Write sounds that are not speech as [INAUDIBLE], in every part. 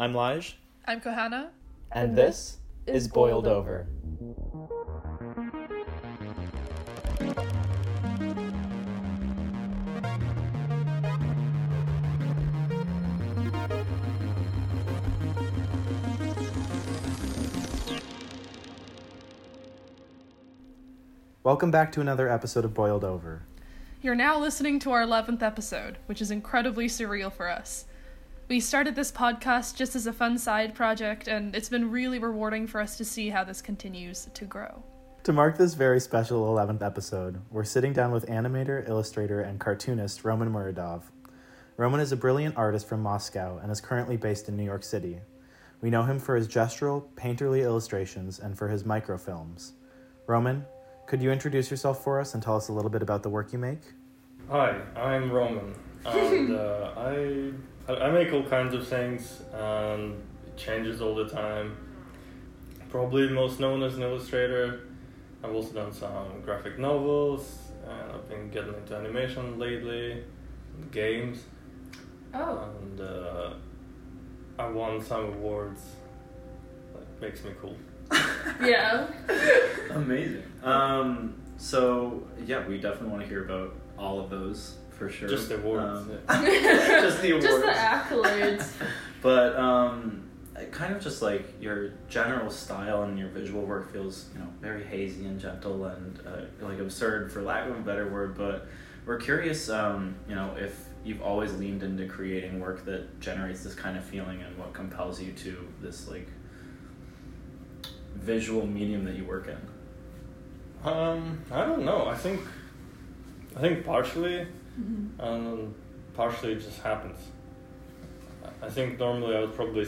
I'm Lige, I'm Kohana. and this is Boiled Over. Welcome back to another episode of Boiled Over. You're now listening to our 11th episode, which is incredibly surreal for us. We started this podcast just as a fun side project, and it's been really rewarding for us to see how this continues to grow. To mark this very special 11th episode, we're sitting down with animator, illustrator, and cartoonist Roman Muradov. Roman is a brilliant artist from Moscow and is currently based in New York City. We know him for his gestural, painterly illustrations and for his microfilms. Roman, could you introduce yourself for us and tell us a little bit about the work you make? Hi, I'm Roman, and [LAUGHS] uh, I I make all kinds of things, and it changes all the time. Probably most known as an illustrator. I've also done some graphic novels, and I've been getting into animation lately, and games, Oh. and uh, I won some awards. That makes me cool. [LAUGHS] Yeah. Amazing. Um, so yeah, we definitely want to hear about all of those for sure. Just the awards. Um, [LAUGHS] yeah. just the awards. Just the accolades. [LAUGHS] but um, kind of just like your general style and your visual work feels, you know, very hazy and gentle and uh, like absurd, for lack of a better word. But we're curious, um, you know, if you've always leaned into creating work that generates this kind of feeling and what compels you to this like visual medium that you work in. Um, I don't know. I think, I think partially, and partially it just happens. I- think normally I would probably,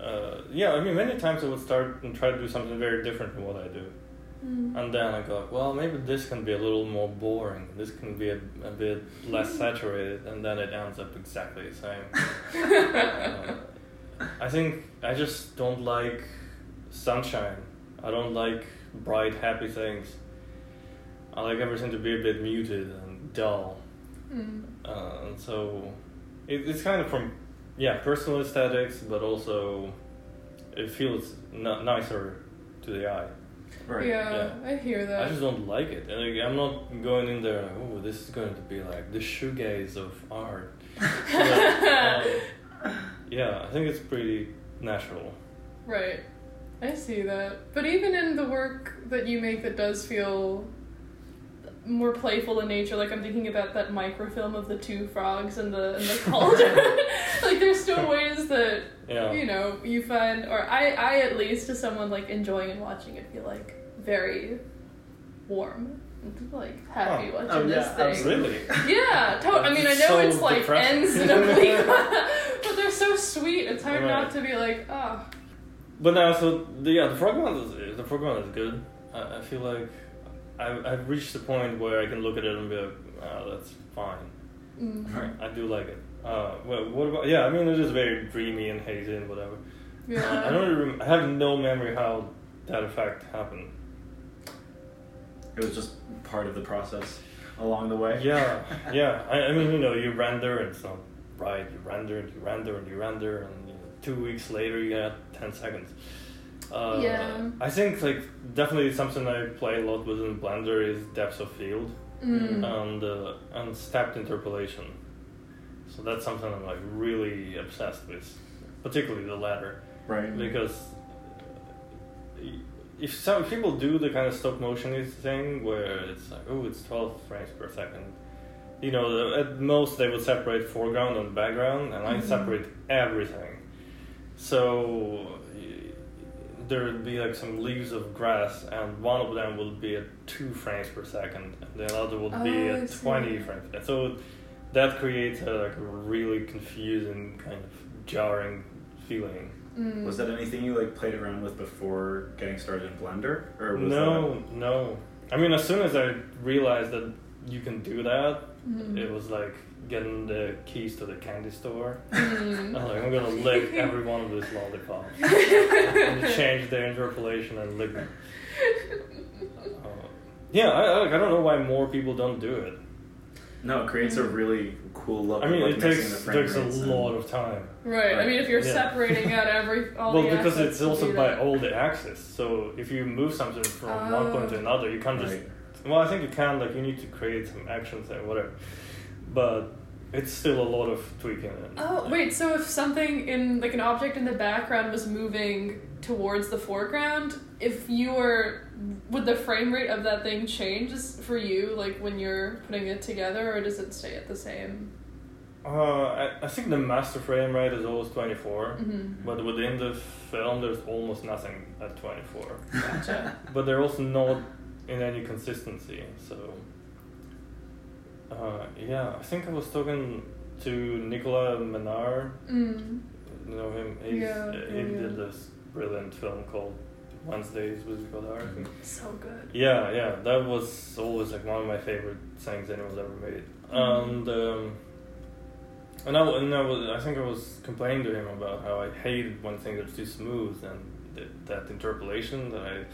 uh, yeah. I mean, many times I would start and try to do something very different from what I do, and then I go, well, maybe this can be a little more boring. This can be a, a bit less saturated, and then it ends up exactly the same. [LAUGHS] Uh, I think I just don't like sunshine. I don't like bright, happy things. I like everything to be a bit muted and dull. Mm. Uh, and so it, it's kind of from, yeah, personal aesthetics, but also it feels n- nicer to the eye. Right. Yeah, I hear that. I just don't like it. And like, I'm not going in there like, oh, this is going to be like the shoegaze of art. [LAUGHS] But, um, yeah, I think it's pretty natural. Right. I see that. But even in the work that you make that does feel more playful in nature, like I'm thinking about that microfilm of the two frogs and the and the [LAUGHS] cauldron. [LAUGHS] like there's still ways that Yeah. you know, you find or I I at least as someone like enjoying and watching it feel like very warm. and, Like happy Oh. watching Oh, this yeah, thing. Really? Yeah, to- I mean, I know so it's like depressing. ends in a bleak, [LAUGHS] but they're so sweet. It's hard Right. not to be like, ah, But now, so the, yeah, the frog one is the frog one is good. I, I feel like I, I've reached the point where I can look at it and be like, oh, that's fine. mm, Right. I do like it. Uh, well, what about? Yeah, I mean, it is very dreamy and hazy and whatever. Yeah. I don't. Really rem- I have no memory how that effect happened. It was just part of the process along the way. Yeah, [LAUGHS] yeah. I, I mean, you know, you render and it's not right. You render and you render and you render, and you know, two weeks later you got ten seconds. Uh, Yeah. I think like definitely something I play a lot with in Blender is depth of field Mm. and uh, and stepped interpolation. So that's something I'm like really obsessed with, particularly the latter Right. because uh, if some people do the kind of stop motion thing where it's like oh it's 12 frames per second you know at most they would separate foreground and background and i Mhm. separate everything so y- there would be like some leaves of grass and one of them would be at 2 frames per second and the other would be Oh, I at see. 20 frames per so that creates a, like a really confusing kind of jarring feeling Mm. Was that anything you like played around with before getting started in Blender, or was no, no. I mean, as soon as I realized that you can do that, Mm. it was like getting the keys to the candy store. Mm. I'm like, I'm gonna lick every one of these lollipops. I'm gonna change their interpolation and lick them. Uh, yeah, I, I, don't know why more people don't do it. No, it creates a really cool look. I mean, like, it takes takes a and- lot of time. Right. I mean, if you're Yeah. separating out every [LAUGHS] all the well, the because it's also by all the axes. So if you move something from one point to Oh. another, you can't just. Right. Well, I think you can. Like you need to create some actions and whatever, but it's still a lot of tweaking. And, Oh wait, so if something in like an object in the background was moving towards the foreground, if you were would the frame rate of that thing change for you like when you're putting it together or does it stay at the same? Uh, I, I think the master frame rate is always 24, Mhm. but within the film, there's almost nothing at 24. Gotcha. but they're also not in any consistency. So, uh, yeah, I think I was talking to Nicolas Menard. Mm. You know him? He's, Yeah, uh, he did this brilliant film called Wednesdays with Godard. So good. Yeah, yeah, that was always like one of my favorite things anyone's ever made. And um, and I, and I, was, I think I was complaining to him about how I hated when things are too smooth and th- that interpolation that I.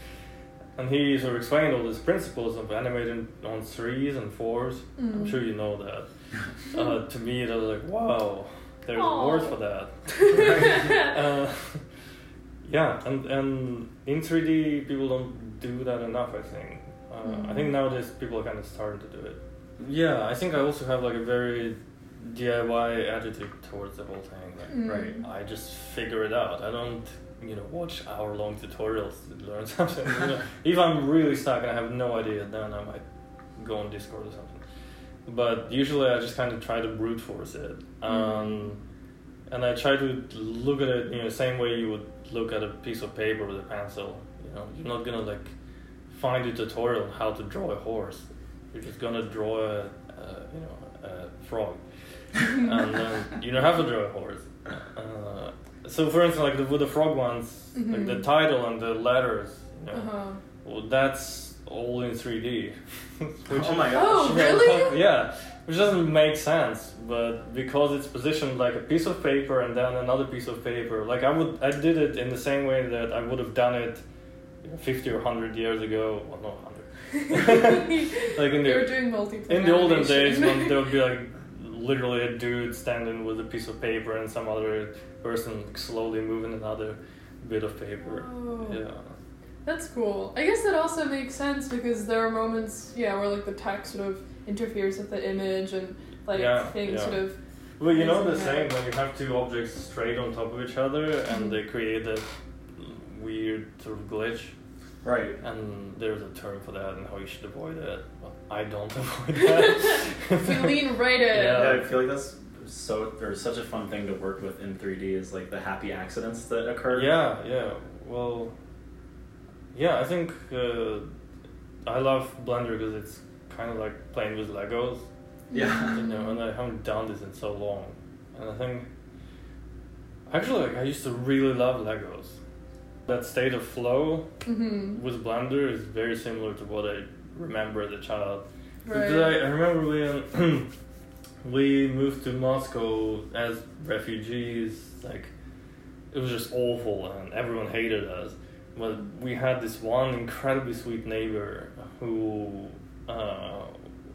And he sort of explained all these principles of animating on threes and fours. I'm Mm. sure you know that. Uh, to me, it was like, wow, there's Aw. a word for that. [LAUGHS] [LAUGHS] uh, yeah, and and in 3D, people don't do that enough. I think. Uh, I think Mhm. nowadays people are kind of starting to do it. Yeah, I think I also have like a very DIY attitude towards the whole thing. Like, Mm. Right. I just figure it out. I don't, you know, watch hour-long tutorials to learn [LAUGHS] something. you know. if I'm really stuck and I have no idea, then I might go on Discord or something. But usually, I just kind of try to brute force it, um, and I try to look at it, you know, same way you would look at a piece of paper with a pencil. You know, you're not gonna like find a tutorial on how to draw a horse. You're just gonna draw a, uh, you know, a frog [LAUGHS] and then you don't have to draw a horse. Uh, so, for instance, like the, with the frog ones, like the Mhm. title and the letters, you know, Uh-huh. well, that's all in 3D. [LAUGHS] which Oh my gosh. Oh, really? [LAUGHS] yeah, which doesn't make sense, but because it's positioned like a piece of paper and then another piece of paper, like I would, I did it in the same way that I would have done it you know, 50 or 100 years ago. Well, not 100. [LAUGHS] like in the, they were the doing multiplane. in the olden days animation. when there would be like literally a dude standing with a piece of paper and some other person slowly moving another bit of paper. Oh. Yeah. That's cool. I guess that also makes sense because there are moments, yeah, where like the text sort of interferes with the image and like Yeah, things yeah. sort of. Well, you know the Yeah. saying when you have two objects straight on top of each other and Mhm. they create that weird sort of glitch, Right. and there's a term for that and how you should avoid it. Well, I don't [LAUGHS] avoid [LAUGHS] that. we lean right in. Yeah. Yeah, I feel like that's so or such a fun thing to work with in 3D is like the happy accidents that occur. Yeah, yeah. Well, yeah, I think uh, I love Blender because it's kind of like playing with Legos. Yeah. You know, and I haven't done this in so long. And I think, actually, like, I used to really love Legos. That state of flow Mm-hmm. with Blender is very similar to what I remember the child. Right. Because I, I remember when [CLEARS THROAT] we moved to Moscow as refugees, like it was just awful and everyone hated us. But we had this one incredibly sweet neighbor who uh,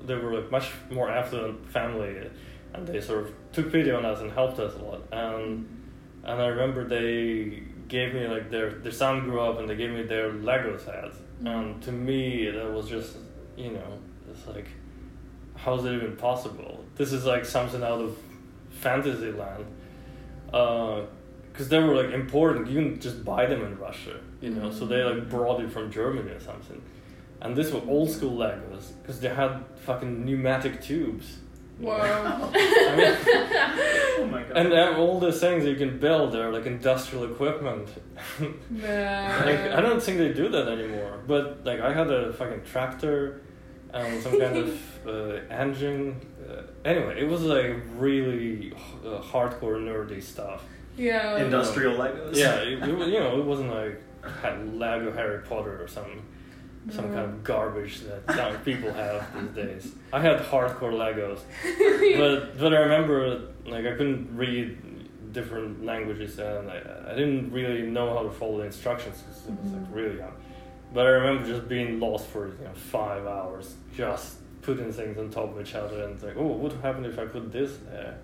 they were like much more affluent family, and they sort of took pity on us and helped us a lot. And and I remember they gave me like their their son grew up and they gave me their Lego sets. And to me, that was just you know it's like how is it even possible? This is like something out of fantasy land. Uh, because they were like important. You can just buy them in Russia, you know. So they like brought it from Germany or something. And these were old school Legos because they had fucking pneumatic tubes. Whoa. I [LAUGHS] mean, Oh my god. and uh, all the things you can build are like industrial equipment. [LAUGHS] Man. like I don't think they do that anymore. But like I had a fucking tractor and some kind of [LAUGHS] uh, engine. Uh, anyway, it was like really uh, hardcore nerdy stuff. Yeah. Industrial Legos. Yeah, it, it, you know, it wasn't like had Lego Harry Potter or some some kind of garbage that [LAUGHS] young people have these days. I had hardcore Legos, [LAUGHS] but but I remember like I couldn't read different languages and I, I didn't really know how to follow the instructions because it was like Mhm. really young. But I remember just being lost for you know five hours, just putting things on top of each other and like, oh, what would happen if I put this there?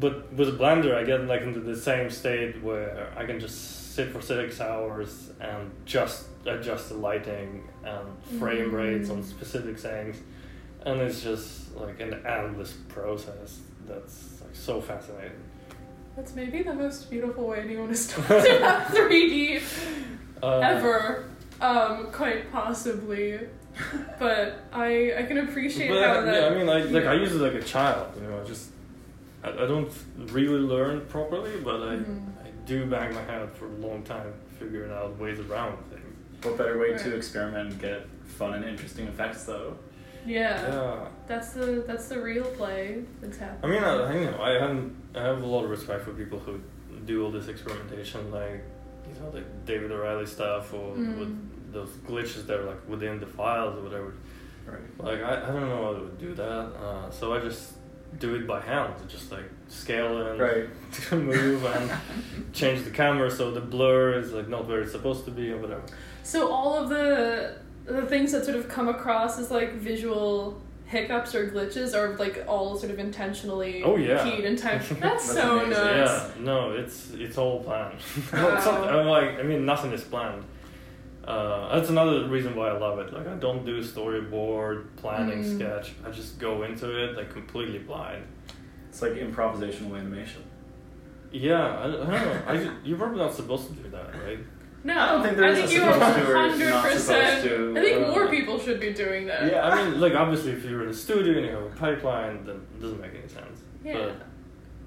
But with Blender, I get like into the same state where I can just sit for six hours and just adjust the lighting and frame Mm. rates on specific things, and it's just like an endless process that's like so fascinating. That's maybe the most beautiful way anyone has talked [LAUGHS] about 3D Uh, ever. Um, quite possibly. But I I can appreciate But how I, that. yeah, I mean, like, like I use it like a child, you know. I just I, I don't really learn properly, but I Mhm. I do bang my head for a long time figuring out ways around. What better way to experiment and get fun and interesting effects though? Yeah, Yeah, that's the that's the real play that's happening. I mean, I, I you know I have I have a lot of respect for people who do all this experimentation, like you know, like David O'Reilly stuff or Mm. with those glitches that are like within the files or whatever. Right. Like I, I don't know how to do that, uh, so I just do it by hand, just like scale and Right. [LAUGHS] move and [LAUGHS] change the camera so the blur is like not where it's supposed to be or whatever. So all of the the things that sort of come across as like visual hiccups or glitches are like all sort of intentionally Oh, yeah. keyed and typed. [LAUGHS] That's, That's so amazing. nice. Yeah, no, it's it's all planned. [LAUGHS] Wow. It's not- I'm like, I mean, nothing is planned. Uh, that's another reason why I love it. Like, I don't do storyboard, planning, Mm. sketch. I just go into it like completely blind. It's like improvisational animation. Yeah, I, I don't know. I, [LAUGHS] you're probably not supposed to do that, right? No, I don't think there I is think a you supposed are to or hundred not percent. supposed to, I think uh, more people should be doing that. Yeah, I mean, like obviously, if you're in a studio and you have a pipeline, then it doesn't make any sense. Yeah.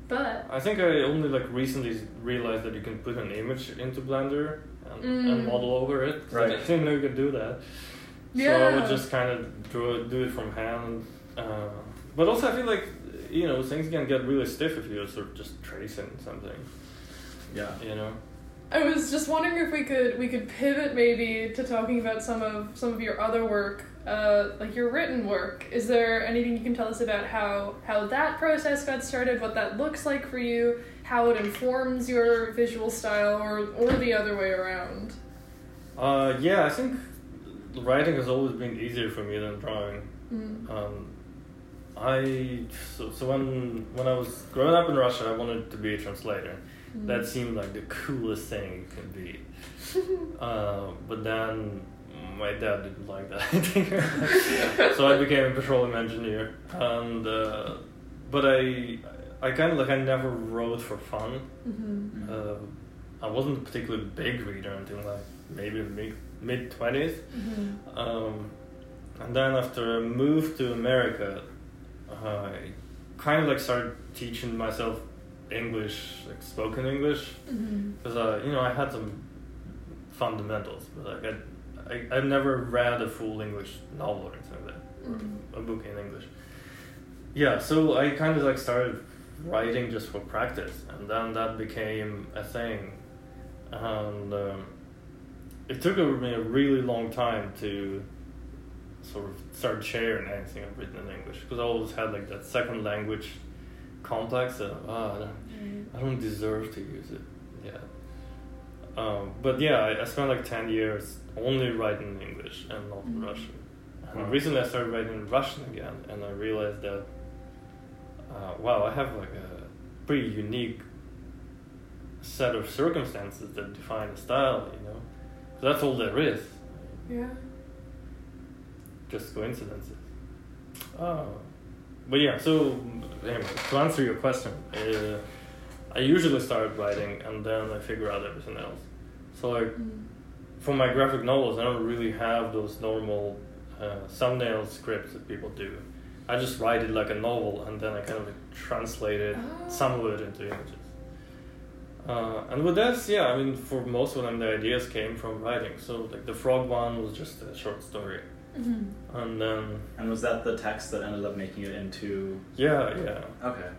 But I think I only like recently realized that you can put an image into Blender and, and Mm. model over it. 'cause I Right. [LAUGHS] didn't know you could do that. So I Yeah. would just kind of draw do it from hand. Uh, but also, I feel like you know things can get really stiff if you're sort of just tracing something. Yeah. You know. I was just wondering if we could we could pivot maybe to talking about some of some of your other work, uh, like your written work. Is there anything you can tell us about how how that process got started, what that looks like for you, how it informs your visual style, or or the other way around? Uh, yeah, I think writing has always been easier for me than drawing. Mm. Um, I so, so when when I was growing up in Russia, I wanted to be a translator. That seemed like the [LAUGHS] coolest thing you can be. [LAUGHS] Uh, but then my dad didn't like that [LAUGHS] idea, so I became a petroleum engineer. And uh, but I I kind of like I never wrote for fun. Mhm. Uh, I wasn't a particularly big reader until like maybe mid mid twenties. Mhm. Um, and then after I moved to America, I kind of like started teaching myself English, like spoken English, because uh, you know I had some fundamentals, but like I, I I've never read a full English novel or anything like that, or Mhm. a book in English. Yeah, so I kind of like started writing just for practice, and then that became a thing, and um, it took me a really long time to sort of start sharing anything I've written in English because I always had like that second language complex that ah, I don't, I don't deserve to use it. Yeah. Um, but yeah, I, I spent like ten years only writing in English and not in Mhm. Russian. And Wow. recently I started writing in Russian again, and I realized that uh, wow, I have like a pretty unique set of circumstances that define a style. You know, so that's all there is. Yeah. Just coincidences. Oh. But yeah, so anyway, to answer your question, uh, I usually start writing and then I figure out everything else. So like Mm. for my graphic novels, I don't really have those normal uh, thumbnail scripts that people do. I just write it like a novel and then I kind of like translate it, Oh. some of it into images. Uh, and with this, yeah, I mean, for most of them, the ideas came from writing. So like the frog one was just a short story, Mhm. and then And was that the text that ended up making it into? yeah, yeah, Okay.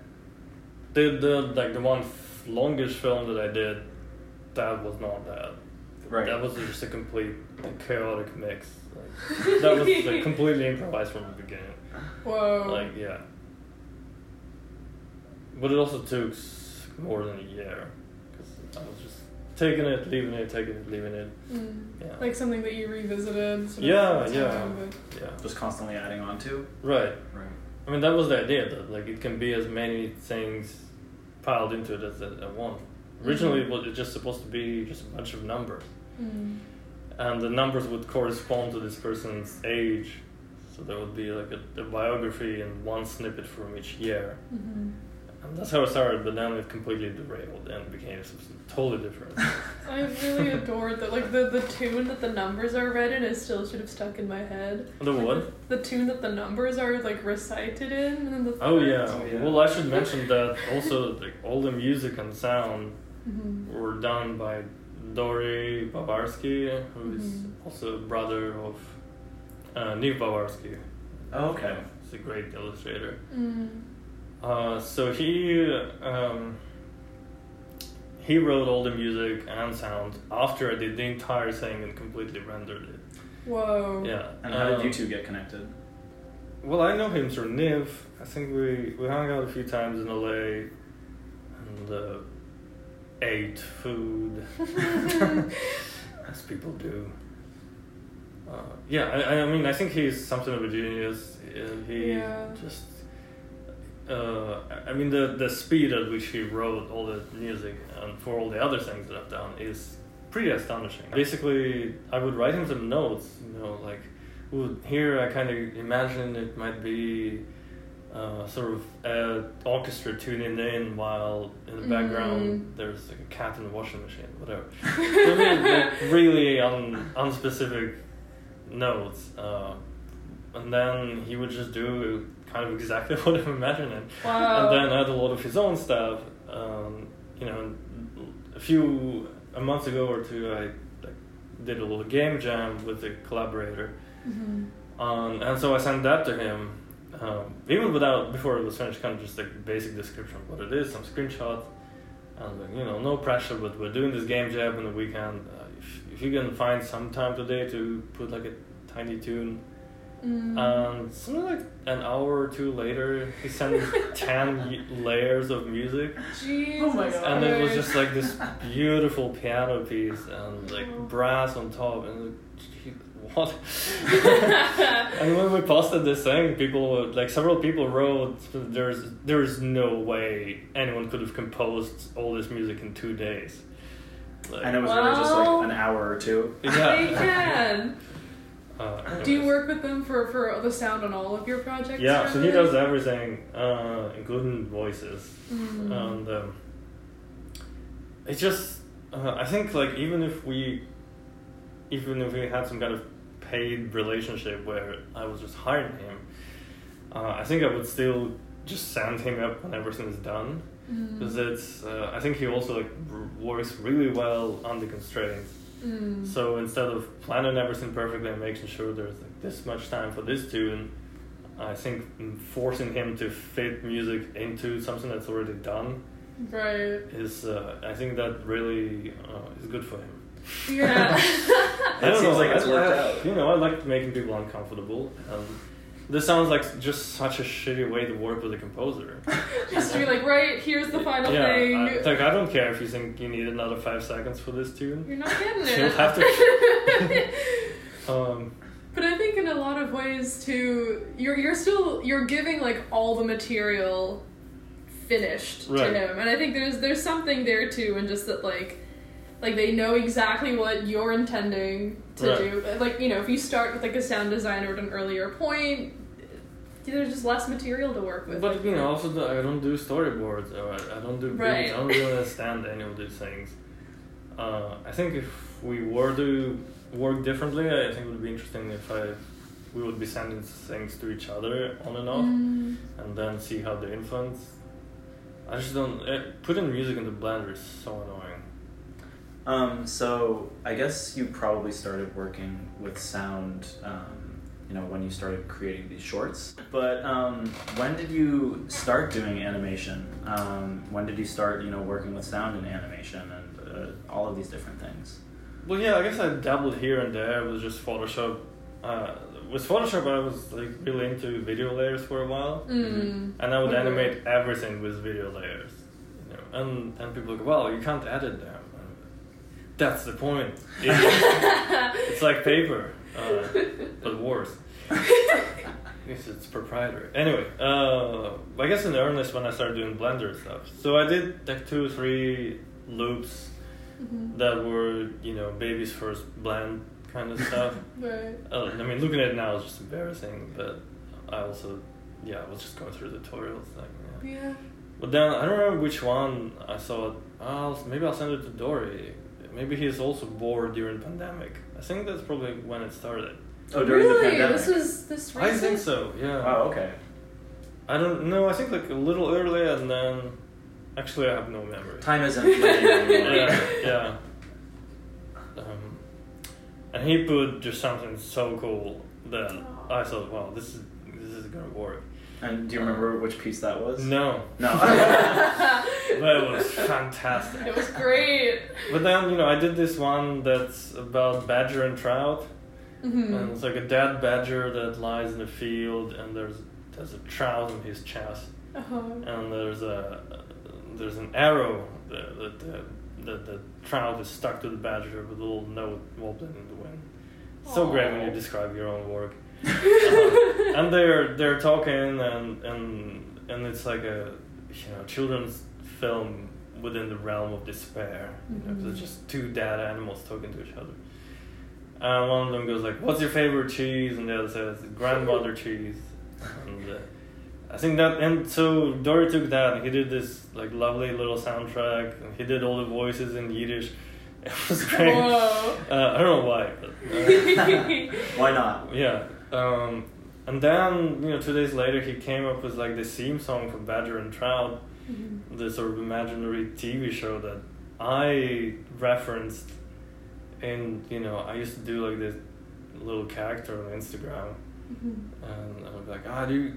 the the like the one f- longish film that I did, that was not that. Right. That was just a complete chaotic mix. Like, [LAUGHS] that was like, completely improvised from the beginning. Whoa. Like yeah. But it also took more than a year because I was just taking it, leaving it, taking it, leaving it. Mm. Yeah. Like something that you revisited. Sort Yeah, over yeah. time, yeah. Just constantly adding on to. Right. Right. I mean, that was the idea that like it can be as many things piled into it as at at one. Originally, Mhm. it was just supposed to be just a bunch of numbers, Mm. and the numbers would correspond to this person's age. So there would be like a, a biography and one snippet from each year, Mhm. And that's how it started. But then it completely derailed and became something totally different. [LAUGHS] I really adored that. Like the, the tune that the numbers are read in is still should have stuck in my head. the Like, what? The, the tune that the numbers are like recited in, and then the. Oh yeah. Oh, yeah. Well, I should mention that also like all the music and sound hmm were done by Dori Bavarsky, who is Mhm. also brother of uh, Niv Bavarsky. Oh, okay. He's a great illustrator. Mm. Uh, so he um, he wrote all the music and sound after I did the entire thing and completely rendered it. Whoa. Yeah. And how did um, you two get connected? Well, I know him through Niv. I think we, we hung out a few times in LA and uh, ate food, [LAUGHS] as people do. Uh, yeah, I, I mean, I think he's something of a genius. Uh, he Yeah. just. Uh, I- mean, the, the speed at which he wrote all the music and for all the other things that I've done is pretty astonishing. Basically, I would write him some notes, you know, like, ooh, here I kind of imagine it might be uh, sort of an orchestra tuning in while in the background Mm. there's like a cat in the washing machine, whatever. [LAUGHS] I mean, really un, unspecific notes. Uh, and then he would just do kind of exactly [LAUGHS] what I'm imagining Wow. and then I had a lot of his own stuff. Um, you know, a few a month ago or two, I like, did a little game jam with a collaborator, Mhm. um, and so I sent that to him. Um, even without before it was finished, kind of just like basic description of what it is, some screenshots, and like, you know, no pressure. But we're doing this game jam on the weekend. Uh, if, if you can find some time today to put like a tiny tune Mm. and something like an hour or two later, he sent me [LAUGHS] 10 y- layers of music. Jesus Oh my God. And it was just like this beautiful piano piece and like brass on top. And like, what? [LAUGHS] and when we posted this thing, people, like several people wrote, there's, there's no way anyone could have composed all this music in two days. Like, And it was really just like an hour or two. They yeah. can. [LAUGHS] Do you work with them for, for the sound on all of your projects? Yeah, so he does everything, uh, including voices. Mm. and um, it's just uh, I think like even if we even if we had some kind of paid relationship where I was just hiring him, uh, I think I would still just send him up when everything is done Mm. because it's uh, I think he also like r- works really well under constraints. Mm. So instead of planning everything perfectly and making sure there's like this much time for this tune, I think forcing him to fit music into something that's already done Right. is uh, I think that really uh, is good for him. Yeah. [LAUGHS] I It don't seems know, like it's I- worked I- out. You know, I like making people uncomfortable. Um, this sounds like just such a shitty way to work with a composer. [LAUGHS] Just to be like, right, here's the final yeah, thing. I, like I don't care if you think you need another five seconds for this tune. You're not getting You'll it. have to. [LAUGHS] Um, But I think in a lot of ways too, you're you're still you're giving like all the material finished Right. to him, and I think there's there's something there too, and just that like like they know exactly what you're intending to Right. do. Like you know, if you start with like a sound designer at an earlier point, there's just less material to work with. but you know, also the, I don't do storyboards or I, I don't do beats. Right. I don't really understand any of these things. Uh, I think if we were to work differently, I think it would be interesting if I we would be sending things to each other on and off, Mm. and then see how they influence. I just don't uh, putting music into Blender is so annoying. Um, so I guess you probably started working with sound, um, you know, when you started creating these shorts. But um, when did you start doing animation? Um, when did you start, you know, working with sound and animation and uh, all of these different things? Well, yeah, I guess I dabbled here and there with just Photoshop. Uh, with Photoshop, I was like really into video layers for a while. Mm. and I would Okay. animate everything with video layers. You know, and and people go, well, you can't edit them. And that's the point. It- [LAUGHS] it's like paper, uh, but worse. Because it's proprietary. Anyway, uh, I guess in earnest when I started doing Blender stuff. So I did like two or three loops Mhm. that were, you know, baby's first blend kind of stuff. [LAUGHS] Right. Uh, I mean, looking at it now is just embarrassing, but I also, yeah, I was just going through the tutorials. Like, yeah. Yeah. But then I don't remember which one I saw. I'll, maybe I'll send it to Dory. Maybe he's also bored during pandemic. I think that's probably when it started. Oh, during really? the pandemic. This was this recent? I think so. Yeah. Oh, okay. I don't know. I think like a little earlier, and then actually I have no memory. Time isn't [LAUGHS] linear yeah, yeah. Um, and he put just something so cool that I thought, wow, this is this is gonna work. And do you remember which piece that was? No, No. [LAUGHS] [LAUGHS] but it was fantastic. It was great. But then you know I did this one that's about badger and trout, hmm and it's like a dead badger that lies in the field, and there's there's a trout in his chest, Uh-huh. and there's a there's an arrow that that the, that the trout is stuck to the badger with a little note wobbling in the wind. So great when you describe your own work. Uh-huh. [LAUGHS] and they're they're talking and and and it's like a you know children's film within the realm of despair. You know, 'cause it's just two dead animals talking to each other. And one of them goes like, "What's your favorite cheese?" And the other says, "Grandmother [LAUGHS] cheese." And uh, I think that and so Dory took that and he did this like lovely little soundtrack and he did all the voices in Yiddish. [LAUGHS] It was great. Whoa. Uh, I don't know why, but uh, [LAUGHS] Why not? yeah. Um, and then you know, two days later, he came up with like the theme song for Badger and Trout, Mhm. this sort of imaginary TV show that I referenced. In you know, I used to do like this little character on Instagram, Mhm. and I would be like, ah, do you,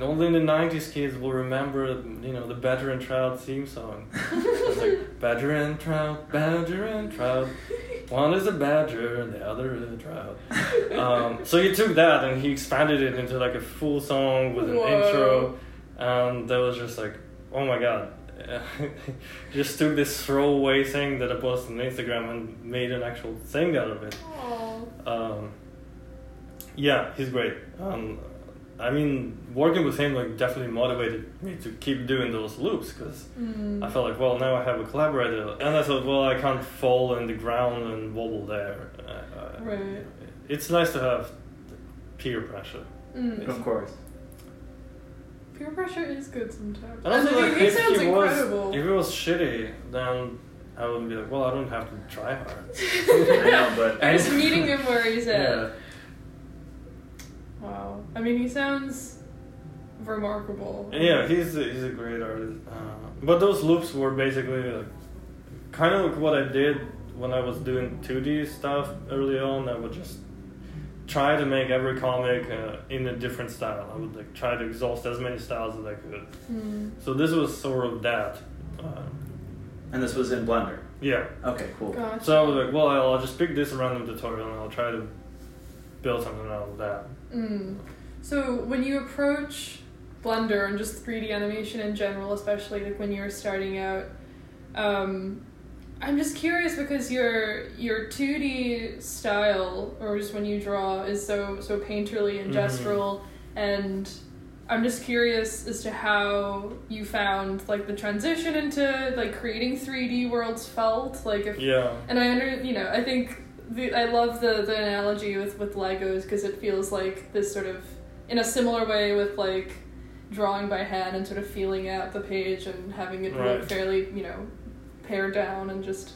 only the '90s kids will remember, you know, the Badger and Trout theme song. [LAUGHS] It's like Badger and Trout, Badger and Trout. One is a badger and the other is a trout. Um, so he took that and he expanded it into like a full song with an Whoa. intro, and that was just like, oh my god. [LAUGHS] just took this throwaway thing that I posted on Instagram and made an actual thing out of it. Aw. Um, yeah, he's great. Um, I mean, working with him like definitely motivated me to keep doing those loops because Mm. I felt like, well, now I have a collaborator, and I thought, well, I can't fall in the ground and wobble there. Uh, uh, Right. It's nice to have peer pressure. Mm. Of course. Peer pressure is good sometimes. And also, I mean, like, he if sounds he was, incredible. if it was shitty, then I wouldn't be like, well, I don't have to try hard. [LAUGHS] I know, but You're just [LAUGHS] meeting him where he's at. Yeah. Wow. I mean, he sounds remarkable. Yeah, he's a, he's a great artist. Uh, but those loops were basically like kind of like what I did when I was doing 2D stuff early on. I would just try to make every comic uh, in a different style. I would like try to exhaust as many styles as I could. Mm. So this was sort of that. Uh, and this was in Blender. yeah. Okay, cool. Gotcha. So I was like, well, I'll, I'll just pick this random tutorial and I'll try to build something out of that. Mm. So when you approach Blender and just 3D animation in general, especially like when you're starting out, um, I'm just curious because your your 2D style, or just when you draw, is so so painterly and Mhm. gestural, and I'm just curious as to how you found like the transition into like creating 3D worlds felt like if Yeah. and I under you know I think the, I love the the analogy with with Legos because it feels like this sort of in a similar way with like drawing by hand and sort of feeling out the page and having it Right. look fairly you know pared down and just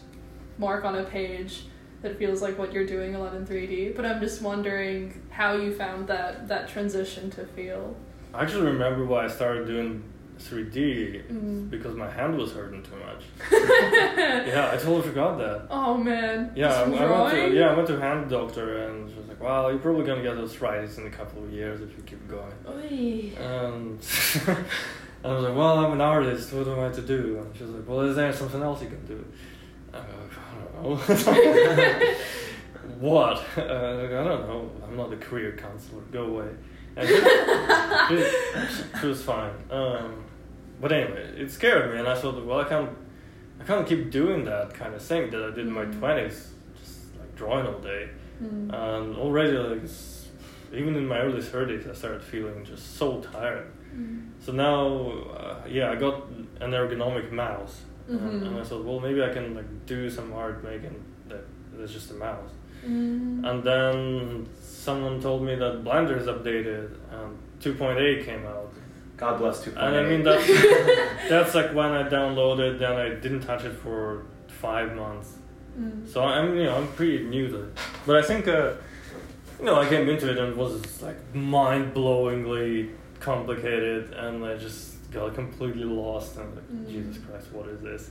mark on a page that feels like what you're doing a lot in 3D. But I'm just wondering how you found that that transition to feel. I actually remember why I started doing 3D Mm. because my hand was hurting too much. [LAUGHS] Yeah, I totally forgot that. Oh man. Yeah, I, I went to yeah I went to hand doctor and she was like, "Well, you're probably gonna get arthritis in a couple of years if you keep going." Oy. And [LAUGHS] I was like, "Well, I'm an artist. What am I to do?" And she was like, "Well, is there something else you can do?" I go, "I don't know." [LAUGHS] what? Uh, like, I don't know. I'm not a career counselor. Go away. And she, she, she was fine. Um, but anyway, it scared me, and I thought, well, I can't I can't keep doing that kind of thing that I did in my Mm. twenties, just like drawing all day. Mm. And already, like, even in my early thirties, I started feeling just so tired. Mm. So now, uh, yeah, I got an ergonomic mouse, and, Mhm. and I thought, well, maybe I can like do some art making that that's just a mouse. Mm. And then someone told me that Blender is updated and 2.8 came out. God bless 2.8. And I mean that [LAUGHS] that's like when I downloaded, then I didn't touch it for five months. Mm. So I'm you know I'm pretty new to it, but I think uh, you know I came into it and it was like mind-blowingly complicated, and I just got completely lost and like Mm. Jesus Christ, what is this?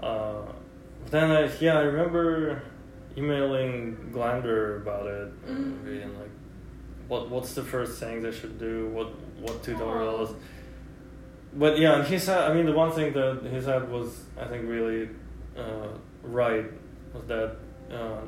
Uh, then I yeah I remember emailing Glander about it and Mm. being like, what what's the first things I should do? What what tutorials? But yeah, and he said. I mean, the one thing that he said was, I think, really uh, right was that uh,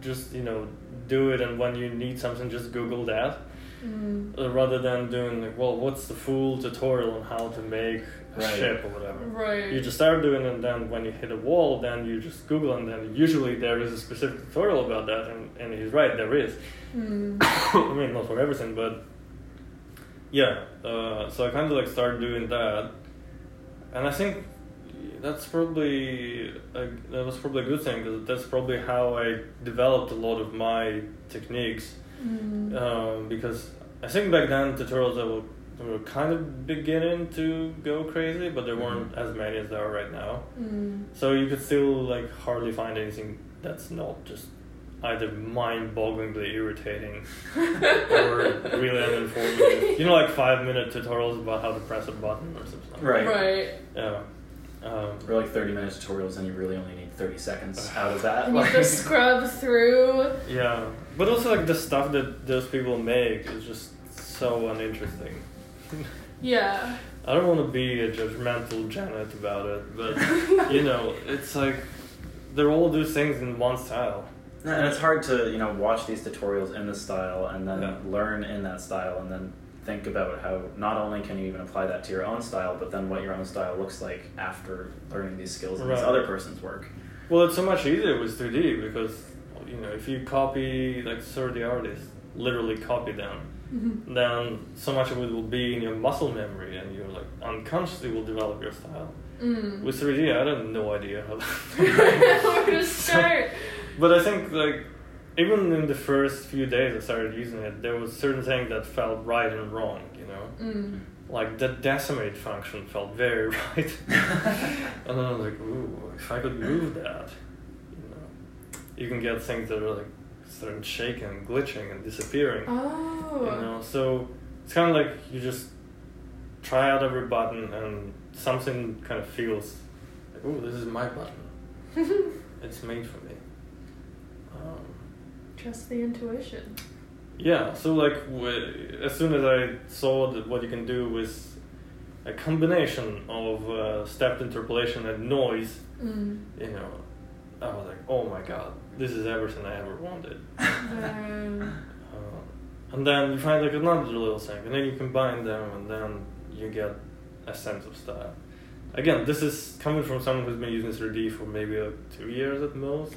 just you know do it, and when you need something, just Google that, Mm. uh, rather than doing like, well, what's the full tutorial on how to make a Right. ship or whatever. Right. You just start doing it, and then when you hit a wall, then you just Google, and then usually there is a specific tutorial about that, and, and he's right, there is. Mm. [COUGHS] I mean, not for everything, but yeah. Uh, so I kind of like started doing that, and I think that's probably a, that was probably a good thing because that's probably how I developed a lot of my techniques. Mm. Um, because I think back then tutorials that were, were kind of beginning to go crazy, but there weren't as many as there are right now. Mm. So you could still like hardly find anything that's not just either mind-bogglingly irritating [LAUGHS] or really uninformative. You know, like five-minute tutorials about how to press a button or something. Right. Right. Yeah. Um, Or like 30 minute tutorials, and you really only need 30 seconds out of that. And you have to scrub through. [LAUGHS] yeah, but also like the stuff that those people make is just so uninteresting. Yeah. I don't want to be a judgmental Janet about it, but you know, [LAUGHS] it's like they're all do things in one style. and it's hard to you know watch these tutorials in this style and then Yeah. learn in that style and then think about how not only can you even apply that to your own style but then what your own style looks like after learning these skills in this other person's work Well, it's so much easier with 3D because you know if you copy like 30 artists, literally copy them, Mhm. then so much of it will be in your muscle memory, and you're like unconsciously will develop your style. Mm. With 3D, I had no idea how. Where to start? but I think like even in the first few days I started using it, there was certain things that felt right and wrong. You know, Mm. like the decimate function felt very [LAUGHS] right, [LAUGHS] and then I was like, ooh, if I could move that, you know, you can get things that are like starting shaking, glitching, and disappearing. Oh. You know, so it's kind of like you just try out every button and something kind of feels like, oh, this is my button. [LAUGHS] It's made for me. Um, Trust the intuition. yeah, so like w- as soon as I saw that what you can do with a combination of uh, stepped interpolation and noise, Mm. you know, I was like, oh my god, this is everything I ever wanted. Um, Uh, and then you find like another little thing, and then you combine them, and then you get a sense of style. Again, this is coming from someone who's been using 3D for maybe like two years at most.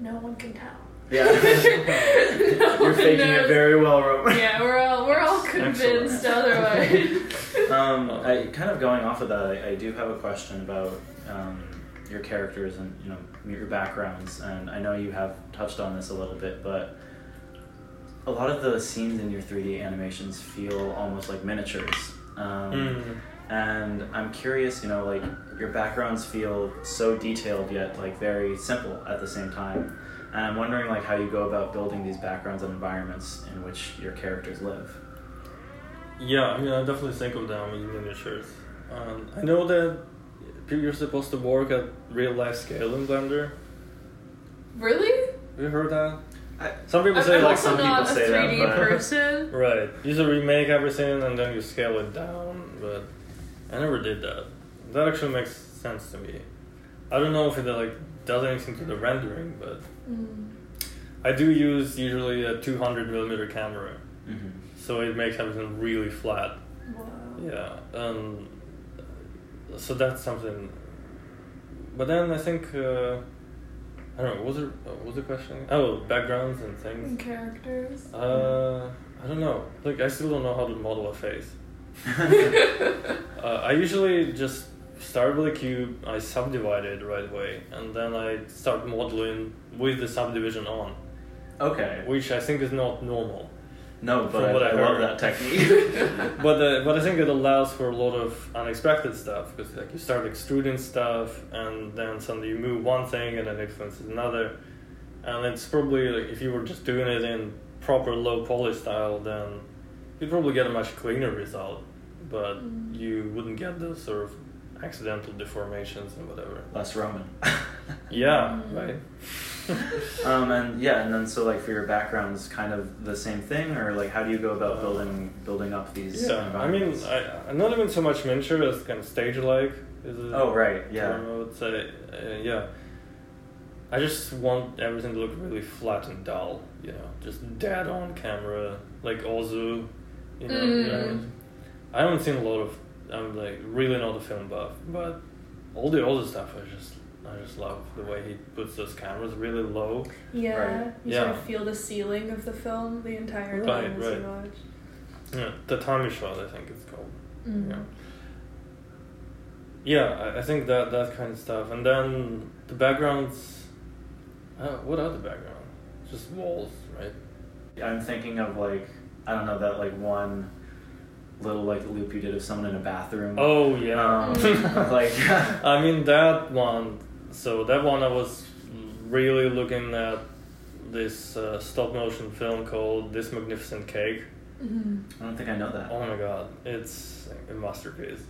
no one can tell. yeah [LAUGHS] No you're one faking it very well Roman Yeah, we're all we're all convinced otherwise. [LAUGHS] um, I, kind of going off of that, I, I do have a question about um, your characters and you know your backgrounds, and I know you have touched on this a little bit, but a lot of the scenes in your 3D animations feel almost like miniatures. Um, Mm. And I'm curious, you know, like your backgrounds feel so detailed yet like very simple at the same time. And I'm wondering like how you go about building these backgrounds and environments in which your characters live. Yeah, I mean, I definitely think of them as miniatures. Um, I know that you're supposed to work at real life scale in Blender. really? Have you heard that? I, Some people I'm, say I'm like some people not a say that, 3D person. [LAUGHS] Right. You just remake everything and then you scale it down, but I never did that. That actually makes sense to me. I don't know if it like does anything to the rendering, but Mm. I do use usually a 200 millimeter camera, mhm. so it makes everything really flat. Wow. Yeah. Um. So that's something but then I think uh, I don't know. What was it? uh, What was the question? Oh, backgrounds and things. And characters. Uh, I don't know. Like I still don't know how to model a face. [LAUGHS] Uh, I usually just start with a cube. I subdivide it right away, and then I start modeling with the subdivision on, okay. which I think is not normal. No, but I, what I I love that technique. [LAUGHS] but uh, but I think it allows for a lot of unexpected stuff because like you start extruding stuff and then suddenly you move one thing and then it influences another, and it's probably like if you were just doing it in proper low poly style, then you'd probably get a much cleaner result, but Mm. you wouldn't get those sort of accidental deformations and whatever. Less Roman. Yeah, Mm. right. [LAUGHS] um, and yeah, and then so like for your backgrounds, kind of the same thing, or like how do you go about building building up these? Yeah, I mean. I, I'm not even so much miniature as kind of stage-like. Is it? oh right, yeah. term, I would say, uh, yeah. I just want everything to look really flat and dull, you know, just dead on camera, like Ozu, you know. you know. Mm. I haven't seen a lot of. I'm like really not a film buff, but all the other stuff I just I just love the way he puts those cameras really low. Yeah, Right. you Yeah. sort of feel the ceiling of the film the entire Right, time as right. you watch. Yeah, tatami shot I think it's called. Mm. Yeah. Yeah, I, I think that that kind of stuff, and then the backgrounds. Uh, what are the backgrounds? Just walls, right? I'm thinking of like I don't know that like one little like loop you did of someone in a bathroom. Oh yeah. Um, [LAUGHS] like [LAUGHS] I mean that one. So that one I was really looking at this uh, stop motion film called This Magnificent Cake. Mhm. I don't think I know that. Oh my god, it's a masterpiece.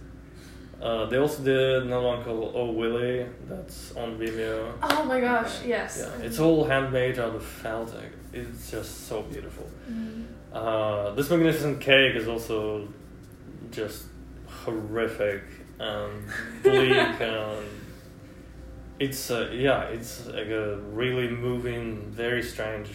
Uh, they also did another one called Oh Willie that's on Vimeo. Oh my gosh, yes. Yeah, it's all handmade out of felt. It's just so beautiful. Mm. Uh, this magnificent cake is also just horrific and bleak [LAUGHS] and it's uh, yeah it's like a really moving very strange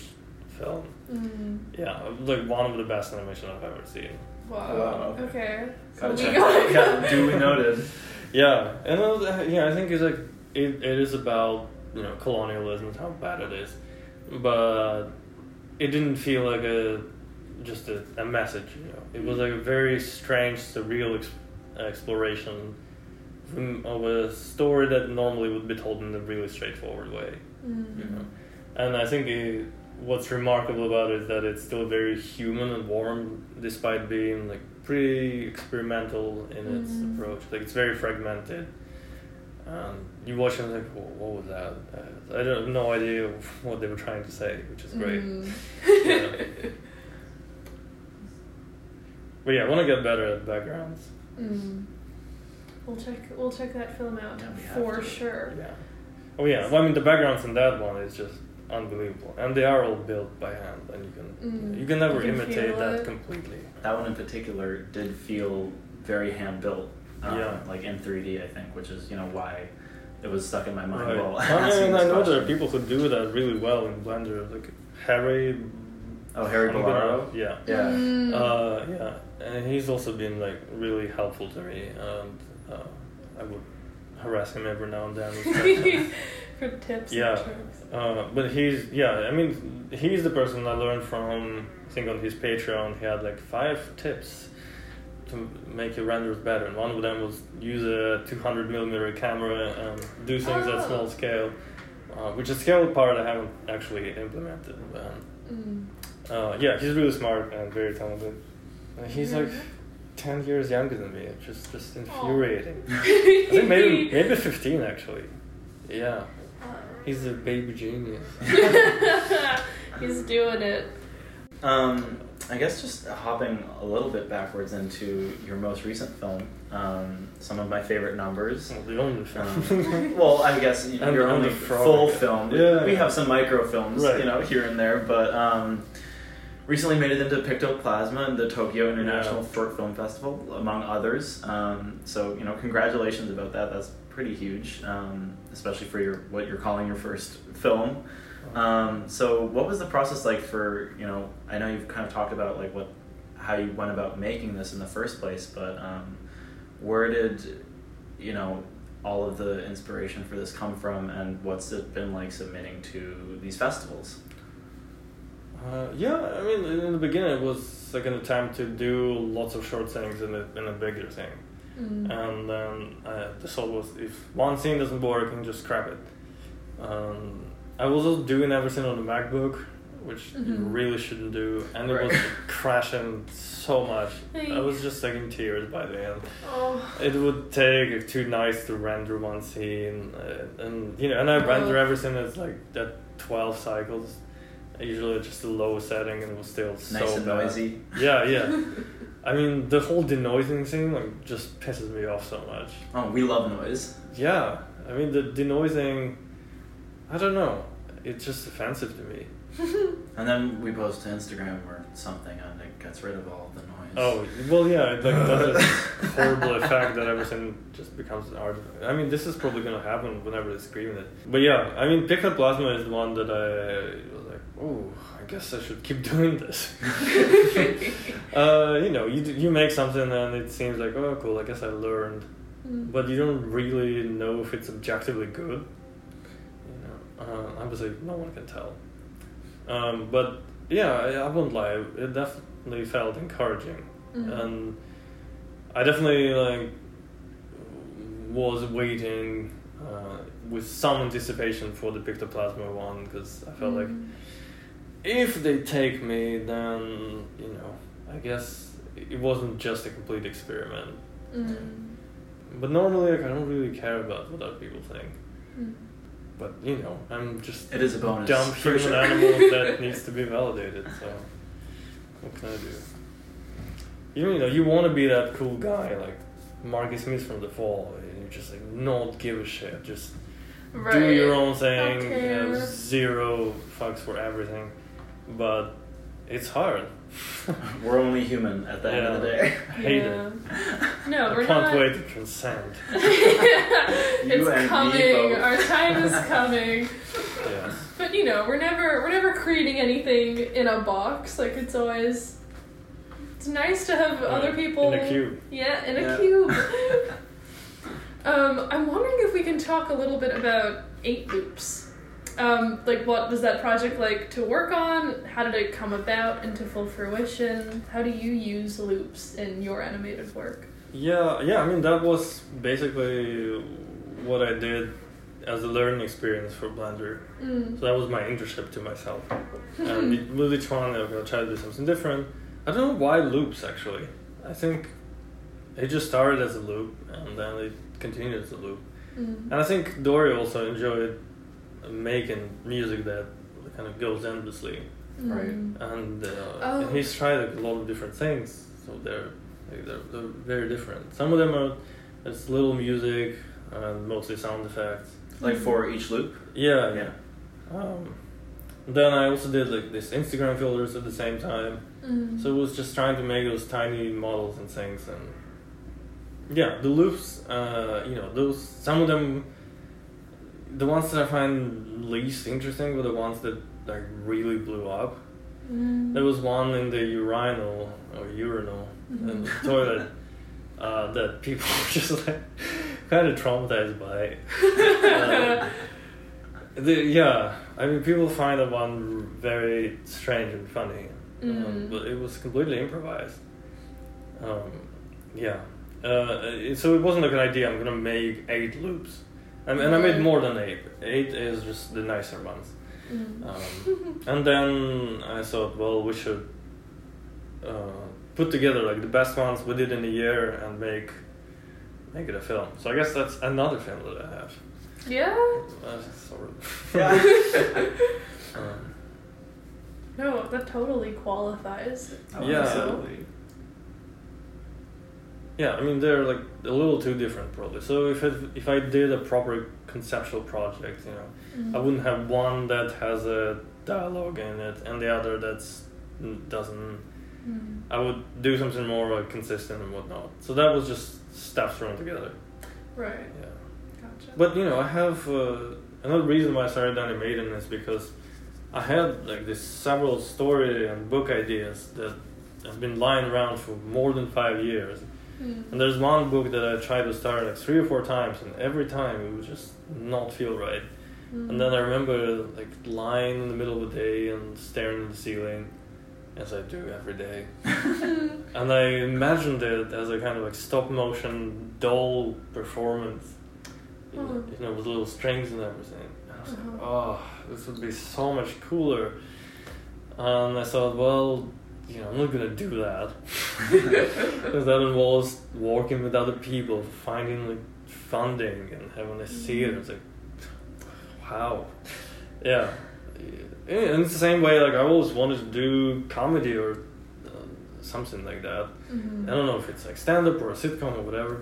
film Mm. yeah like one of the best animation i've ever seen Wow. Wow, okay. Okay. So Gotta we check got that out. Yeah, duly noted. [LAUGHS] yeah and uh, yeah i think it's like it, it is about you know colonialism and how bad it is but it didn't feel like a just a, a message you know it was like a very strange surreal ex- exploration from, of a story that normally would be told in a really straightforward way Mm. you know and i think it, what's remarkable about it is that it's still very human and warm despite being like pretty experimental in its Mhm. approach like it's very fragmented and you watch it and like "Whoa, what was that uh, i don't have no idea [LAUGHS] what they were trying to say which is great Mm. Yeah. [LAUGHS] but yeah i want to get better at backgrounds Mm. We'll check. We'll check that film out Yeah, for sure. yeah oh yeah well, i mean the backgrounds in that one is just unbelievable and they are all built by hand and you can Mm. you can never You can imitate that it. completely That one in particular did feel very hand built. Um, Yeah. Like in 3D, I think, which is you know why it was stuck in my mind Right. while [LAUGHS] I mean, I this know there are people who do that really well in Blender, like Harry. Oh, Harry I'm gonna- Bellaro. Yeah. Yeah. Mm. Uh, yeah, and he's also been like really helpful to me, and uh, I would harass him every now and then. [LAUGHS] for tips Yeah. and tricks. uh, but he's yeah, I mean, he's the person I learned from. I think on his Patreon, he had like five tips to make your renders better, and one of them was use a 200 millimeter camera and do things at Oh. small scale, uh, which is a scale part I haven't actually implemented. Um, Mm. uh, yeah, he's really smart and very talented. Uh, he's like 10 years younger than me, which is just infuriating. [LAUGHS] I think maybe maybe 15 actually. Yeah, he's a baby genius. [LAUGHS] He's doing it. Um, I guess just hopping a little bit backwards into your most recent film, um, some of my favorite numbers. Well, the only film. Um, well, I guess [LAUGHS] you know, your and only the full film. Yeah. We have some microfilms, Right. you know, here and there, but um, recently made it into Pictoplasma and the Tokyo International Yeah. Short Film Festival, among others. Um, so you know, congratulations about that. That's pretty huge, um, especially for your what you're calling your first film. Um, so what was the process like for you know? I know you've kind of talked about like what how you went about making this in the first place, but um, where did you know all of the inspiration for this come from, and what's it been like submitting to these festivals? Uh, yeah, I mean, in the beginning, it was like an attempt to do lots of short things in a, in a bigger thing. Mm. And then uh, the thought was if one scene doesn't work, I can just scrap it. Um, I was also doing everything on the MacBook, which you Mhm. really shouldn't do. And it was [LAUGHS] crashing so much. Hey. I was just like in tears by the end. Oh. It would take two nights to render one scene, uh, and you know, and I render Oh. everything as like that twelve cycles. Usually just a low setting, and it was still so nice and bad. noisy. Yeah, yeah. [LAUGHS] I mean, the whole denoising thing like just pisses me off so much. Oh, we love noise. Yeah, I mean the denoising. I don't know. It's just offensive to me. [LAUGHS] And then we post to Instagram or something, and it gets rid of all the noise. Oh well, yeah. It like does this [LAUGHS] horrible effect that everything just becomes an art. I mean, this is probably gonna happen whenever they scream it. But yeah, I mean, Pictoplasma is the one that I oh, I guess I should keep [LAUGHS] doing this. [LAUGHS] uh, you know, you you make something and it seems like, oh, cool. I guess I learned, Mm. but you don't really know if it's objectively good. You know, uh, obviously, no one can tell. Um, but yeah, I, I won't lie. It definitely felt encouraging Mm. and I definitely like was waiting uh, with some anticipation for the Pictoplasma one because I felt like Mm. If they take me, then you know, I guess it wasn't just a complete experiment. Mm. But normally, like, I don't really care about what other people think. Mm. But you know, I'm just It is a bonus, dumb for human sure. animal that [LAUGHS] needs to be validated. So what can I do? You, you know, you want to be that cool guy like Marky Smith from The Fall. And you just like not give a shit. Just do your own thing. Don't Have zero fucks for everything. But it's hard. [LAUGHS] We're only human at the end of the day. I hate it. No, I we're can't not. wait to transcend. [LAUGHS] it's coming. Our time is coming. Yeah. But you know, we're never we're never creating anything in a box. Like it's always it's nice to have other people in a cube. Yeah, in a Yeah. cube. [LAUGHS] um, I'm wondering if we can talk a little bit about eight loops. Um, like what was that project like to work on? How did it come about into full fruition? How do you use loops in your animated work? Yeah, yeah. I mean, that was basically what I did as a learning experience for Blender. Mm. So that was my internship to myself. [LAUGHS] and each one, I'm gonna try to do something different. I don't know why loops actually. I think it just started as a loop and then it continued as a loop. Mm. And I think Dory also enjoyed making music that kind of goes endlessly. Right. Mm. And, uh, Oh. and he's tried like, a lot of different things, so they're like, they're, they're very different. Some of them are it's little music and mostly sound effects. Like for each loop. Yeah, Yeah. Um, then I also did like this Instagram filters at the same time. Mm. So it was just trying to make those tiny models and things and yeah, the loops. Uh, you know, those some of them, the ones that I find least interesting were the ones that like really blew up. Mm. There was one in the urinal or urinal in the toilet uh, that people [LAUGHS] were just like kind of traumatized by. Uh, [LAUGHS] the, yeah, I mean, people find that one very strange and funny, um, Mm. but it was completely improvised. Um, yeah, uh, so it wasn't like an idea. I'm gonna make eight loops, and, and I made more than eight. Eight is just the nicer ones. Mm. Um, [LAUGHS] and then I thought, well, we should uh, put together like the best ones we did in a year and make make it a film. So I guess that's another film that I have. yeah. Uh, sort of. Yeah. [LAUGHS] um, No, that totally qualifies. Oh, Yeah. absolutely. Yeah, I mean they're like a little too different probably. So if it, if I did a proper conceptual project, you know, Mm. I wouldn't have one that has a dialogue in it and the other that's doesn't. Mm. I would do something more like consistent and whatnot. So that was just stuff thrown together. Right. Yeah. Gotcha. But you know, I have uh, another reason why I started animating is because I had like this several story and book ideas that have been lying around for more than five years, Mm. And there's one book that I tried to start like three or four times, and every time it would just not feel right. Mm. And then I remember like lying in the middle of the day and staring at the ceiling, as I do every day. [LAUGHS] and I imagined it as a kind of like stop motion doll performance, you know, Oh. you know with little strings and everything. And I was like, Uh-huh. oh, this would be so much cooler. And I thought, well, you know, I'm not gonna do that [LAUGHS] because that involves working with other people, finding like funding and having a theater. It's like, wow, yeah. And it's the same way. Like I always wanted to do comedy or uh, something like that. Mhm. I don't know if it's like stand up or a sitcom or whatever,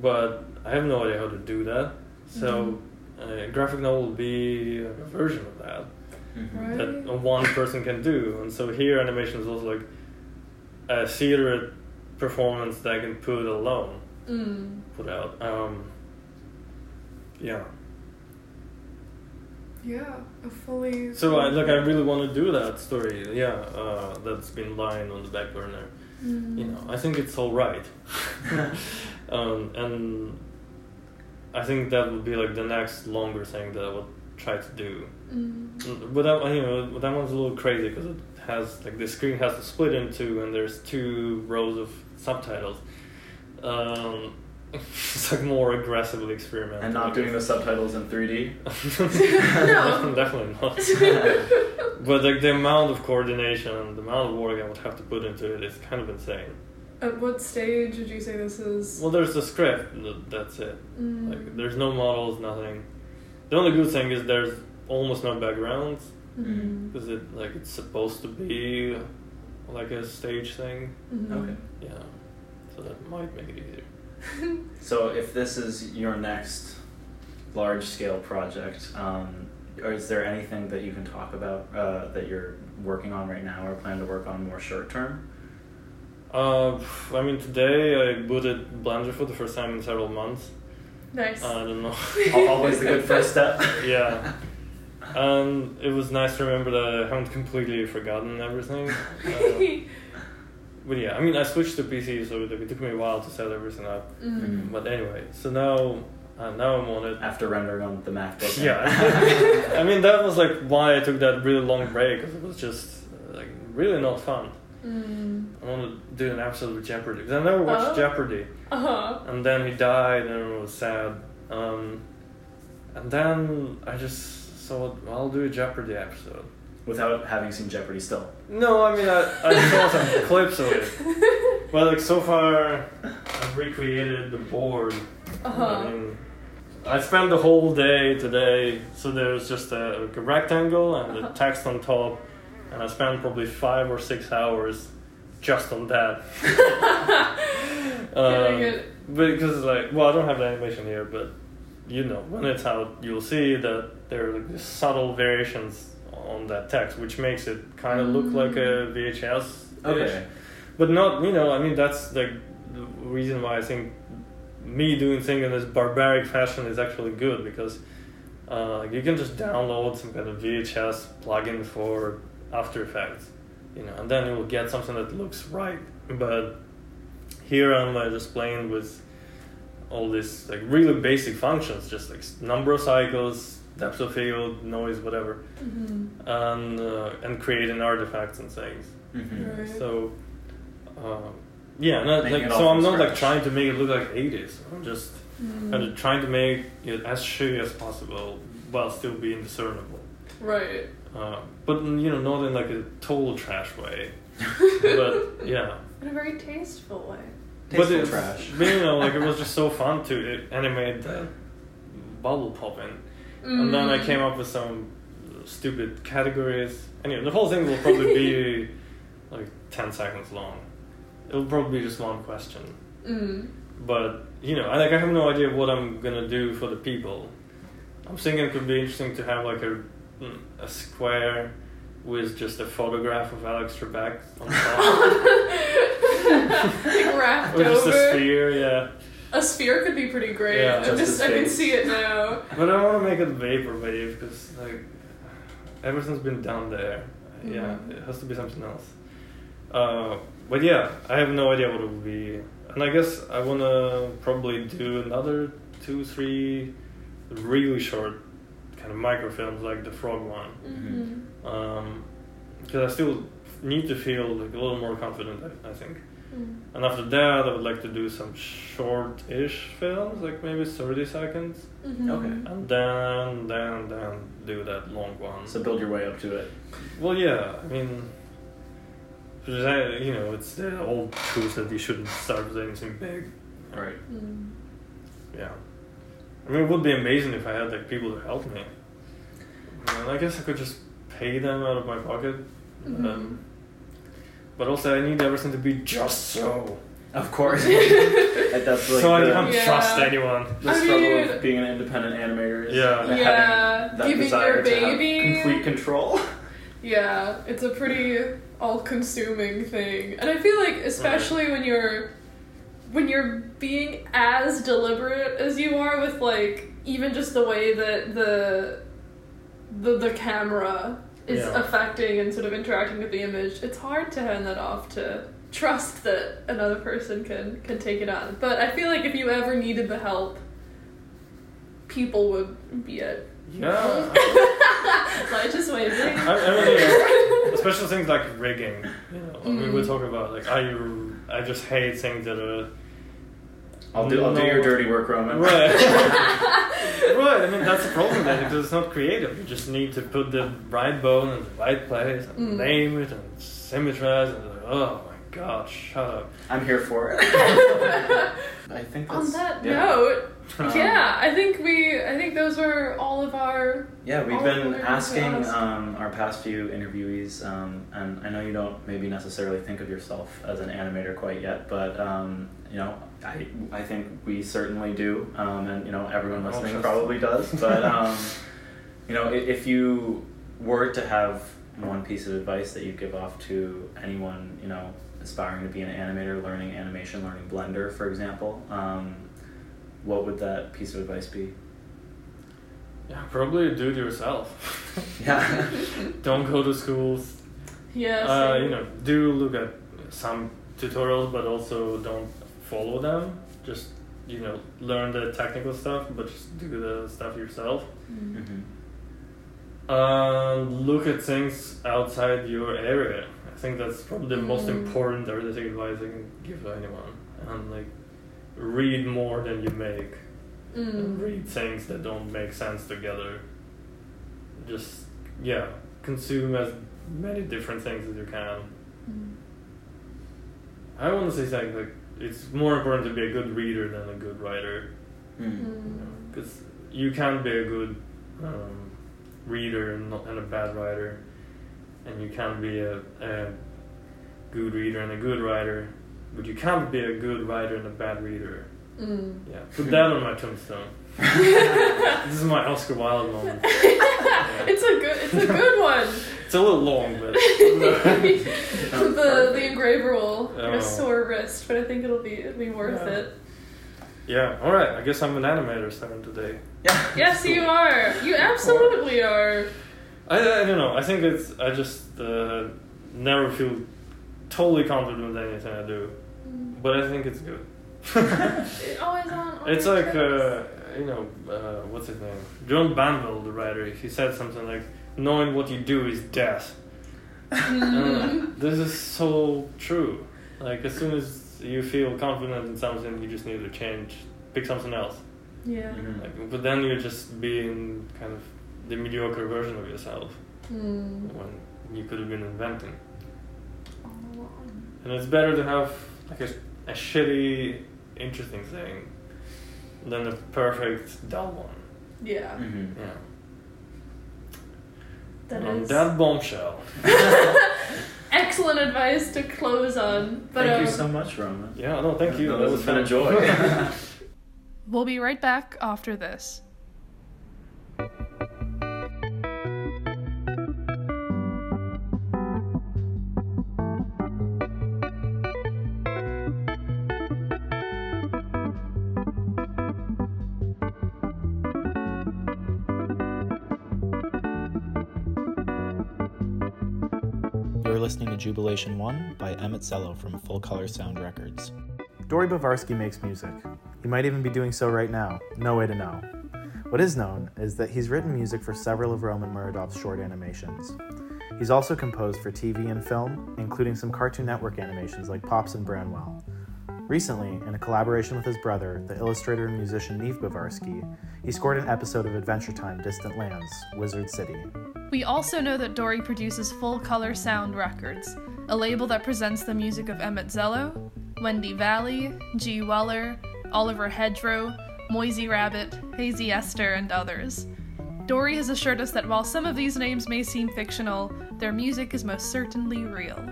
but I have no idea how to do that. So, uh, a graphic novel will be a version of that Mhm. Right. that one person can do. And so here, animation is also like a theater performance that I can put alone, Mm. put out. Um, yeah. Yeah, a fully. So I like I really want to do that story. Yeah, uh, that's been lying on the back burner. Mm. You know, I think it's all right. [LAUGHS] um, and I think that would be like the next longer thing that I would try to do. Mm. But that, you know, that one's a little crazy because it has like the screen has to split into two, and there's two rows of subtitles. Um, [LAUGHS] it's like more aggressively experimental. And not doing the subtitles in 3D. [LAUGHS] No. definitely not. [LAUGHS] but like the amount of coordination and the amount of work I would have to put into it is kind of insane. At what stage would you say this is? Well, there's the script. That's it. Mm. Like there's no models, nothing. The only good thing is there's almost no backgrounds Mhm. because it like it's supposed to be like a stage thing. Mhm. Okay. Yeah, so that might make it easier. [LAUGHS] So if this is your next large scale project, um, or is there anything that you can talk about uh, that you're working on right now or plan to work on more short term? Uh, I mean, today I booted Blender for the first time in several months. Nice. I don't know. Al- Always the good first step. [LAUGHS] yeah. And it was nice to remember that I haven't completely forgotten everything. [LAUGHS] Uh, but yeah, I mean, I switched to PC, so it, it took me a while to set everything up. Mm. But anyway, so now, uh, now I'm on it. After rendering on the MacBook. [LAUGHS] Yeah, I mean that was like why I took that really long break because it was just uh, like really not fun. Mm. I want to do an episode of Jeopardy because I never watched Oh. Jeopardy, Uh huh. and then he died, and it was sad. Um, and then I just thought well, I'll do a Jeopardy episode. Without having seen Jeopardy still. No, I mean I, I saw some [LAUGHS] clips of it, but like so far I've recreated the board. Uh I mean, I spent the whole day today, so there's just a, like a rectangle and the Uh-huh. text on top, and I spent probably five or six hours just on that. Getting [LAUGHS] Um, it. because like, well, I don't have the animation here, but you know, when it's out, you'll see that there are subtle variations on that text, which makes it kind of look like a VHS. Okay. But not, you know, I mean, that's the, the reason why I think me doing things in this barbaric fashion is actually good because uh, you can just download some kind of VHS plugin for After Effects, you know, and then you will get something that looks right. But here I'm uh, just playing with all these like really basic functions, just like number of cycles, depth of field, noise, whatever, Mhm. and uh, and creating artifacts and things. Mhm. Right. So, um, yeah, not, like so. I'm from not like trying to make it look like 80s. I'm just Mm. kind of trying to make it as shitty as possible while still being discernible. Right. Uh, but you know, not in like a total trash way. [LAUGHS] but yeah, In a very tasteful way. But Tasteful it's, trash. [LAUGHS] but, you know, like it was just so [LAUGHS] fun to uh, animate that bubble popping, and then I Mm. came up with some stupid categories. Anyway, the whole thing will probably be [LAUGHS] like ten seconds long. It'll probably be just one question. Mm. But you know, I like I have no idea what I'm gonna do for the people. I'm thinking it could be interesting to have like a mm, a square with just a photograph of Alex Trebek on top, [LAUGHS] like wrapped or just over. a sphere. Yeah, A sphere could be pretty great. Yeah, I'm just just, I can see it now. but I want to make it vaporwave because like everything's been done there. Yeah, Mhm. it has to be something else. Uh, but yeah, I have no idea what it will be. and I guess I wanna probably do another two, three really short kind of microfilms like the frog one. Mm-hmm. Um, because I still need to feel like a little more confident. I, I think. And after that, I would like to do some short-ish films, like maybe thirty seconds, Mm-hmm. Okay. and then then then do that long one. So build your way up to it. Well, yeah, I mean, because I- you know, it's the old truth that you shouldn't start with anything big. Right. Mm. Yeah. I mean, it would be amazing if I had like people to help me. And I guess I could just pay them out of my pocket. Mhm. Um, but also, I need everything to be just so. Of course. And that's like so I the, can't Yeah. trust anyone. the I struggle mean- of being an independent animator. Is Yeah. having Yeah, that giving desire your to have baby- complete control. Yeah, it's a pretty all-consuming thing, and I feel like especially when you're when you're being as deliberate as you are with like even just the way that the the the camera is Yeah. affecting and sort of interacting with the image, it's hard to hand that off to trust that another person can can take it on. But I feel like if you ever needed the help, people would be it. Yeah. [LAUGHS] Like just waving. I, I mean, especially things like rigging. You know, I mean, we Mm. talk about like I, I just hate things that are I'll do. I'll do your dirty work, Roman. Right. [LAUGHS] right. I mean, that's the problem then because it's not creative. You just need to put the right bone in the right place and Mm. name it and symmetrize and like, oh my god, shut up. I'm here for it. [LAUGHS] I think that's, On that yeah. note, Um, yeah, I think we, I think those were all of our. Yeah, we've been asking ask. um, our past few interviewees, um, and I know you don't maybe necessarily think of yourself as an animator quite yet, but um, you know, I I think we certainly do, um, and you know, everyone listening just- probably does. [LAUGHS] But um, you know, i- if you were to have one piece of advice that you give off to anyone, you know, aspiring to be an animator, learning animation, learning Blender, for example, um, what would that piece of advice be? Yeah, probably do it yourself. [LAUGHS] Yeah. [LAUGHS] Don't go to schools. Yes. Uh, you know, do look at some tutorials, but also don't follow them. Just you know, learn the technical stuff, but just do the stuff yourself. Mm. hmm Um, look at things outside your area. I think that's probably the most Mm. important artistic advice I can give to anyone. And like, read more than you make. And Mm. read things that don't make sense together. Just yeah, consume as many different things as you can. Mm. I want to say something like it's more important to be a good reader than a good writer. Mm. Because you can be a good um, reader and, not, and a bad writer, and you can be a, a good reader and a good writer, but you can't be a good writer and a bad reader. Mm. Yeah, put that on my tombstone. [LAUGHS] this is my Oscar Wilde moment. [LAUGHS] it's a good, it's a good one. [LAUGHS] It's a little long, but the the engraver will get Oh. a sore wrist, but I think it'll be it'll be worth Yeah. it. yeah. All right, I guess I'm an animator starting today. Yeah. Yes, you are. You absolutely are. I, I don't know. I think it's I just uh, never feel totally confident with anything I do, Mm. but I think it's good. It always on. [LAUGHS] on It's like uh, you know uh, what's his name? John Banville, the writer. He said something like, "Knowing what you do is death." Mm. And [LAUGHS] this is so true. Like as soon as you feel confident in something, you just need to change, pick something else. Yeah. Mhm. Like, but then you're just being kind of the mediocre version of yourself Mm. when you could have been inventing. All along. And it's better to have like a, a shitty, interesting thing than a perfect dull one. Yeah. Mhm. Yeah. That On is that bombshell. [LAUGHS] excellent advice to close on. But Thank you um, so much, Roman. Yeah, no, thank you. No, that was has been a joy. [LAUGHS] We'll be right back after this. You're listening to Jubilation 1 by Emmett Zello from Full Color Sound Records. Dory Bavarsky makes music. He might even be doing so right now. No way to know. What is known is that he's written music for several of Roman Muradov's short animations. He's also composed for TV and film, including some Cartoon Network animations like Pops and Branwell. Recently, in a collaboration with his brother, the illustrator and musician Niv Bavarsky, he scored an episode of Adventure Time Distant Lands, Wizard City. We also know that Dory produces Full Color Sound Records, a label that presents the music of Emmett Zello, Wendy Valley, G. Weller, Oliver Hedgerow, Moisey Rabbit, Hazy Esther, and others. Dory has assured us that while some of these names may seem fictional, their music is most certainly real.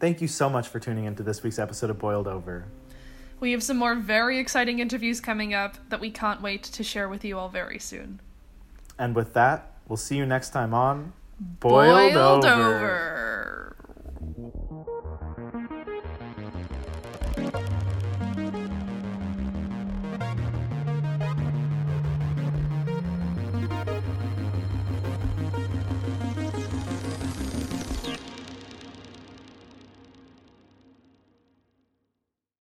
Thank you so much for tuning into this week's episode of Boiled Over. We have some more very exciting interviews coming up that we can't wait to share with you all very soon. And with that, we'll see you next time on Boiled, Boiled Over. over.